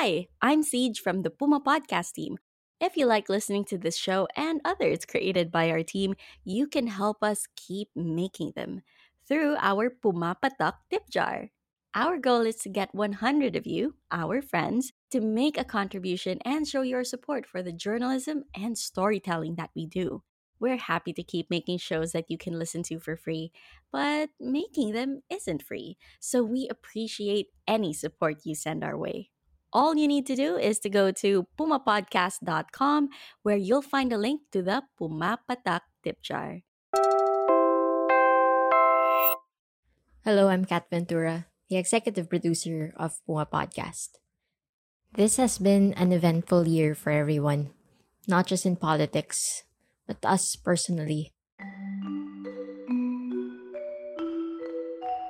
Hi, I'm Siege from the Puma Podcast team. If you like listening to this show and others created by our team, you can help us keep making them through our Puma Patak tip jar. Our goal is to get 100 of you, our friends, to make a contribution and show your support for the journalism and storytelling that we do. We're happy to keep making shows that you can listen to for free, but making them isn't free, so we appreciate any support you send our way. All you need to do is to go to pumapodcast.com where you'll find a link to the Pumapatak tip jar. Hello, I'm Kat Ventura, the executive producer of Puma Podcast. This has been an eventful year for everyone, not just in politics, but us personally.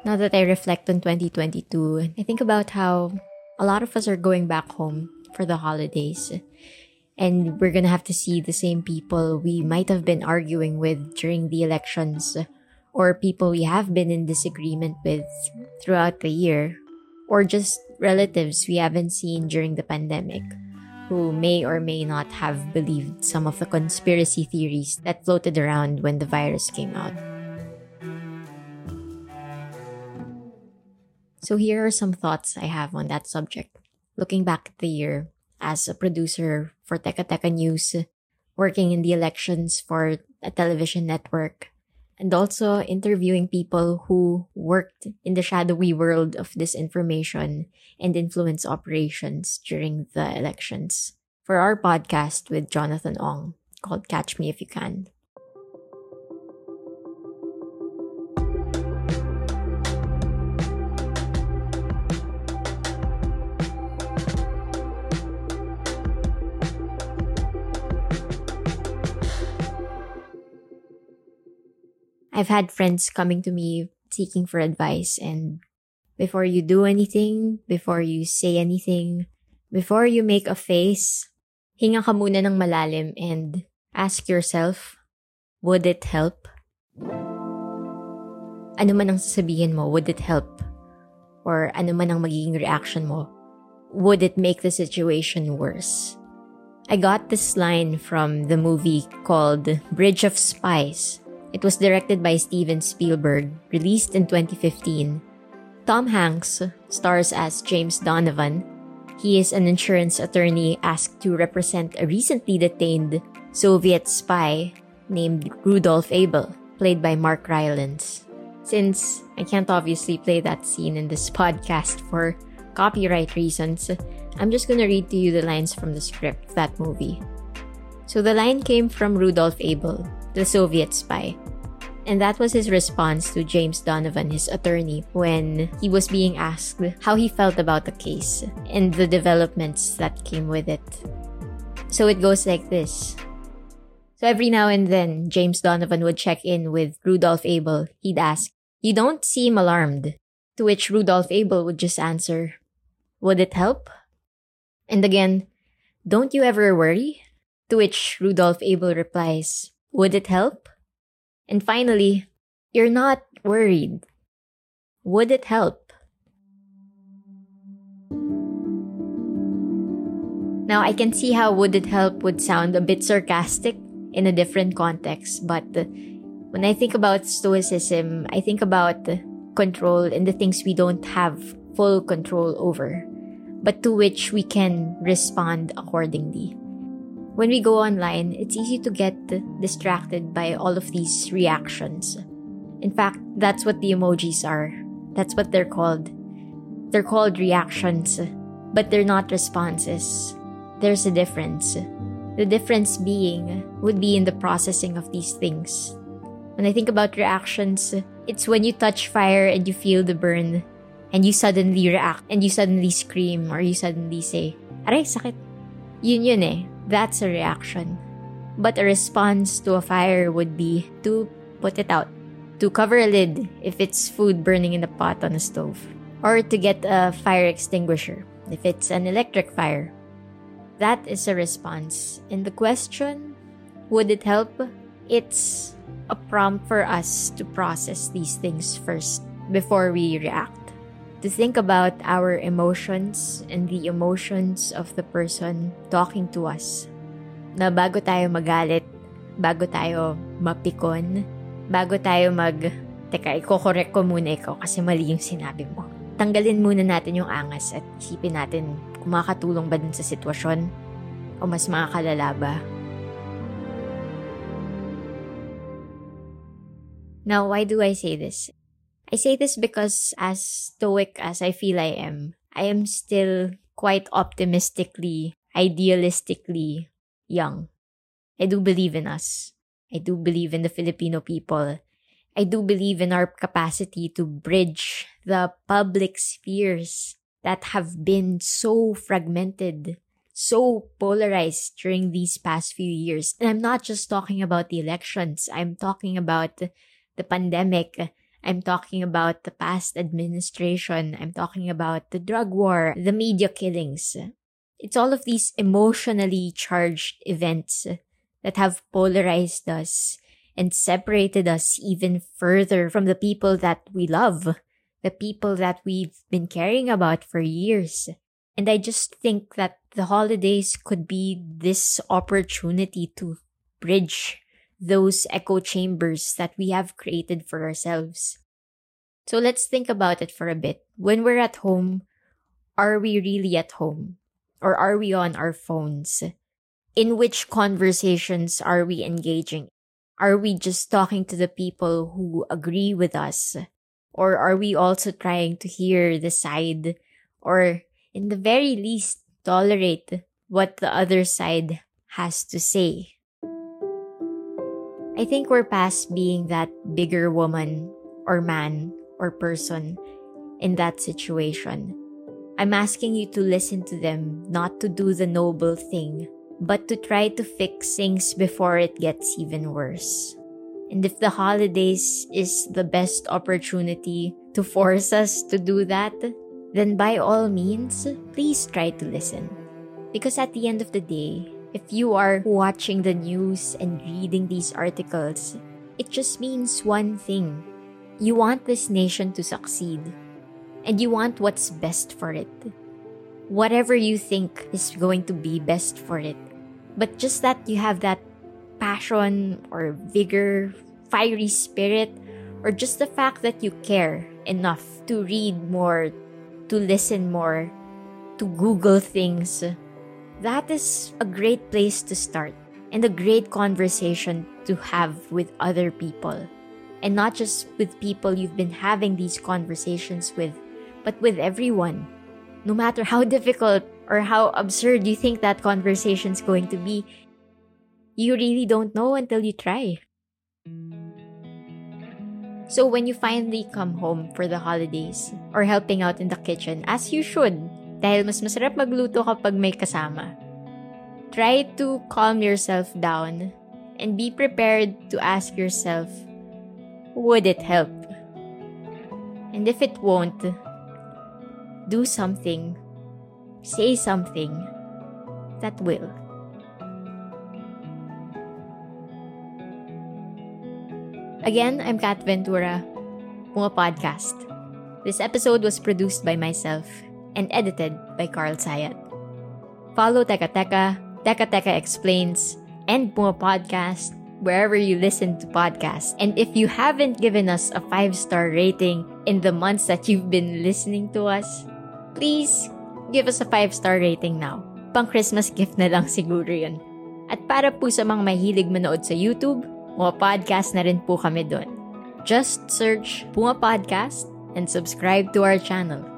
Now that I reflect on 2022, I think about how a lot of us are going back home for the holidays. And we're gonna have to see the same people we might have been arguing with during the elections, or people we have been in disagreement with throughout the year, or just relatives we haven't seen during the pandemic who may or may not have believed some of the conspiracy theories that floated around when the virus came out. So, here are some thoughts I have on that subject. Looking back at the year as a producer for Teka Teka News, working in the elections for a television network, and also interviewing people who worked in the shadowy world of disinformation and influence operations during the elections. For our podcast with Jonathan Ong called Catch Me If You Can. I've had friends coming to me seeking for advice and before you do anything, before you say anything, before you make a face, hinga ka muna ng malalim and ask yourself, would it help? Ano man ang sasabihin mo, would it help? Or ano man ang magiging reaction mo, would it make the situation worse? I got this line from the movie called Bridge of Spies it was directed by Steven Spielberg, released in 2015. Tom Hanks stars as James Donovan. He is an insurance attorney asked to represent a recently detained Soviet spy named Rudolf Abel, played by Mark Rylance. Since I can't obviously play that scene in this podcast for copyright reasons, I'm just gonna read to you the lines from the script of that movie. So the line came from Rudolf Abel, the Soviet spy. And that was his response to James Donovan, his attorney, when he was being asked how he felt about the case and the developments that came with it. So it goes like this. So every now and then, James Donovan would check in with Rudolf Abel. He'd ask, You don't seem alarmed. To which Rudolf Abel would just answer, Would it help? And again, Don't you ever worry? To which Rudolf Abel replies, would it help? And finally, you're not worried. Would it help? Now, I can see how would it help would sound a bit sarcastic in a different context, but when I think about stoicism, I think about control and the things we don't have full control over, but to which we can respond accordingly when we go online, it's easy to get distracted by all of these reactions. In fact, that's what the emojis are. That's what they're called. They're called reactions, but they're not responses. There's a difference. The difference being would be in the processing of these things. When I think about reactions, It's when you touch fire and you feel the burn and you suddenly react and you suddenly scream or you suddenly say, Aray, sakit. Yun yun eh. That's a reaction. But a response to a fire would be to put it out, to cover a lid if it's food burning in the pot on a stove, or to get a fire extinguisher if it's an electric fire. That is a response. And the question, would it help? It's a prompt for us to process these things first before we react. To think about our emotions and the emotions of the person talking to us. Na bago tayo magalit, bago tayo mapikon, bago tayo mag, teka, iko-correct ko muna ikaw kasi mali yung sinabi mo. Tanggalin muna natin yung angas at isipin natin kung makakatulong ba dun sa sitwasyon o mas makakalala ba. Now, why do I say this? I say this because, as stoic as I feel I am, I am still quite optimistically, idealistically young. I do believe in us. I do believe in the Filipino people. I do believe in our capacity to bridge the public spheres that have been so fragmented, so polarized during these past few years. And I'm not just talking about the elections, I'm talking about the pandemic. I'm talking about the past administration. I'm talking about the drug war, the media killings. It's all of these emotionally charged events that have polarized us and separated us even further from the people that we love, the people that we've been caring about for years. And I just think that the holidays could be this opportunity to bridge those echo chambers that we have created for ourselves. So let's think about it for a bit. When we're at home, are we really at home? Or are we on our phones? In which conversations are we engaging? Are we just talking to the people who agree with us? Or are we also trying to hear the side or in the very least tolerate what the other side has to say? I think we're past being that bigger woman or man or person in that situation. I'm asking you to listen to them, not to do the noble thing, but to try to fix things before it gets even worse. And if the holidays is the best opportunity to force us to do that, then by all means, please try to listen. Because at the end of the day, if you are watching the news and reading these articles, it just means one thing. You want this nation to succeed, and you want what's best for it. Whatever you think is going to be best for it. But just that you have that passion or vigor, fiery spirit, or just the fact that you care enough to read more, to listen more, to Google things that is a great place to start and a great conversation to have with other people. And not just with people you've been having these conversations with, but with everyone. No matter how difficult or how absurd you think that conversation's going to be, you really don't know until you try. So when you finally come home for the holidays or helping out in the kitchen, as you should, Dahil mas masarap magluto kapag may kasama. Try to calm yourself down and be prepared to ask yourself, would it help? And if it won't, do something, say something that will. Again, I'm Kat Ventura, Punga Podcast. This episode was produced by myself and edited by Carl Sayat. Follow Teka Teka, Teka Teka Explains, and Puma Podcast wherever you listen to podcasts. And if you haven't given us a five-star rating in the months that you've been listening to us, please give us a five-star rating now. Pang Christmas gift na lang siguro yun. At para po sa mga mahilig manood sa YouTube, mga podcast na rin po kami doon. Just search Puma Podcast and subscribe to our channel.